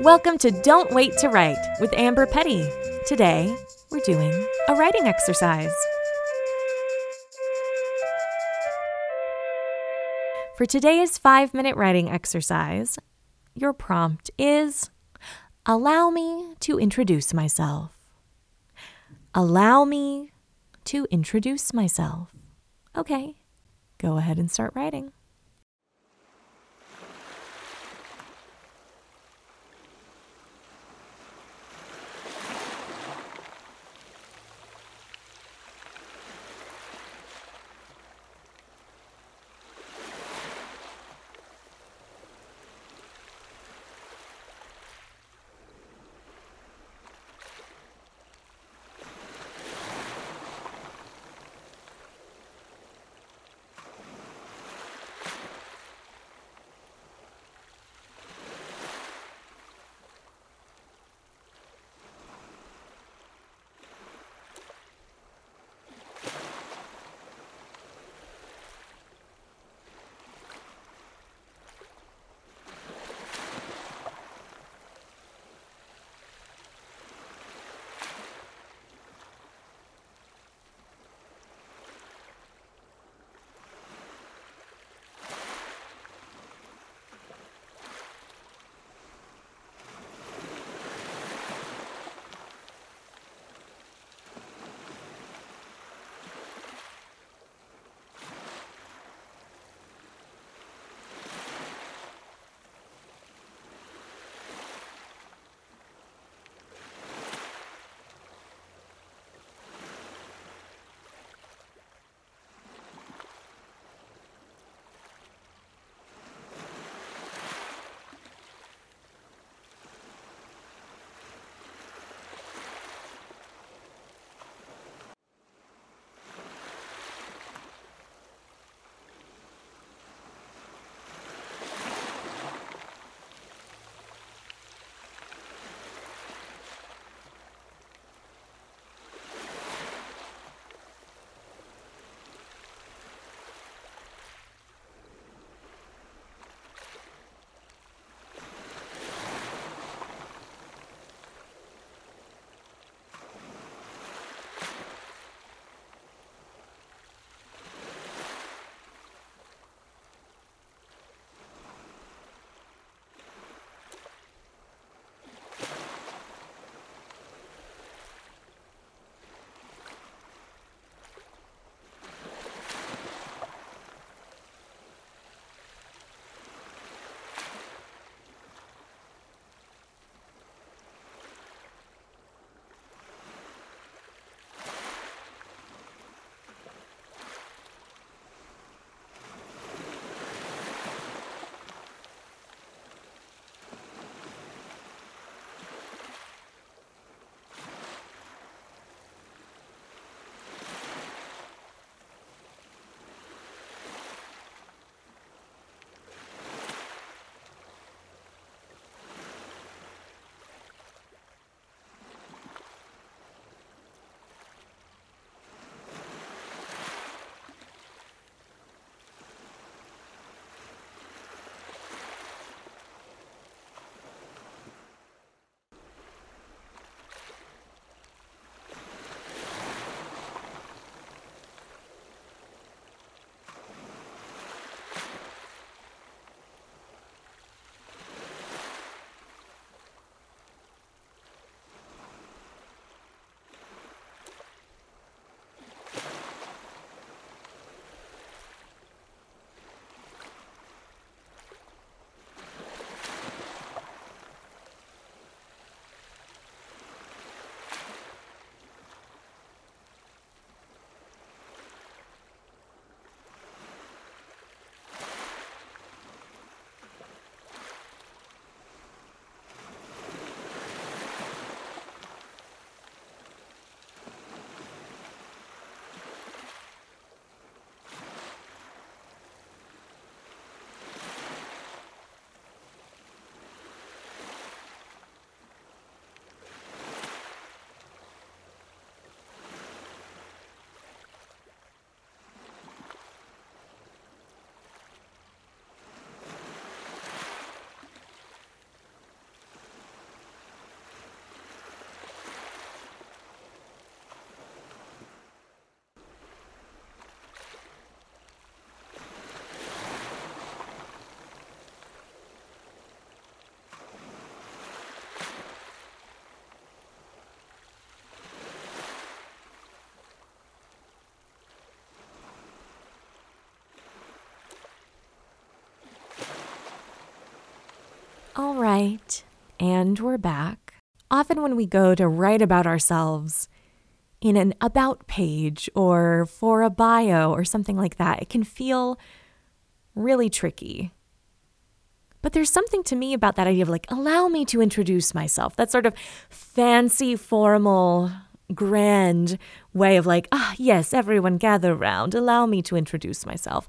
Welcome to Don't Wait to Write with Amber Petty. Today, we're doing a writing exercise. For today's five minute writing exercise, your prompt is Allow me to introduce myself. Allow me to introduce myself. Okay, go ahead and start writing. All right, and we're back. Often, when we go to write about ourselves in an about page or for a bio or something like that, it can feel really tricky. But there's something to me about that idea of like, allow me to introduce myself. That sort of fancy, formal, grand way of like, ah, yes, everyone gather around, allow me to introduce myself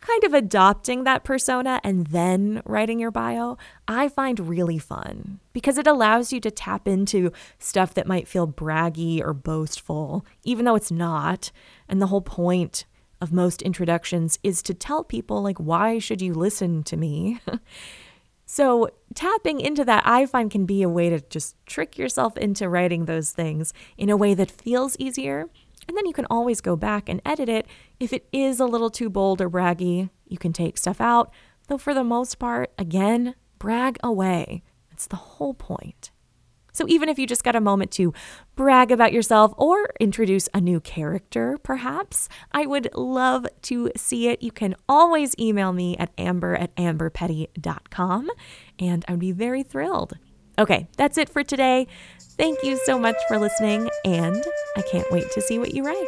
kind of adopting that persona and then writing your bio, I find really fun because it allows you to tap into stuff that might feel braggy or boastful, even though it's not. And the whole point of most introductions is to tell people, like, why should you listen to me? so, tapping into that, I find, can be a way to just trick yourself into writing those things in a way that feels easier and then you can always go back and edit it. If it is a little too bold or braggy, you can take stuff out. Though for the most part, again, brag away. That's the whole point. So even if you just got a moment to brag about yourself or introduce a new character, perhaps, I would love to see it. You can always email me at amber at amberpetty.com, and I would be very thrilled. Okay, that's it for today. Thank you so much for listening, and I can't wait to see what you write.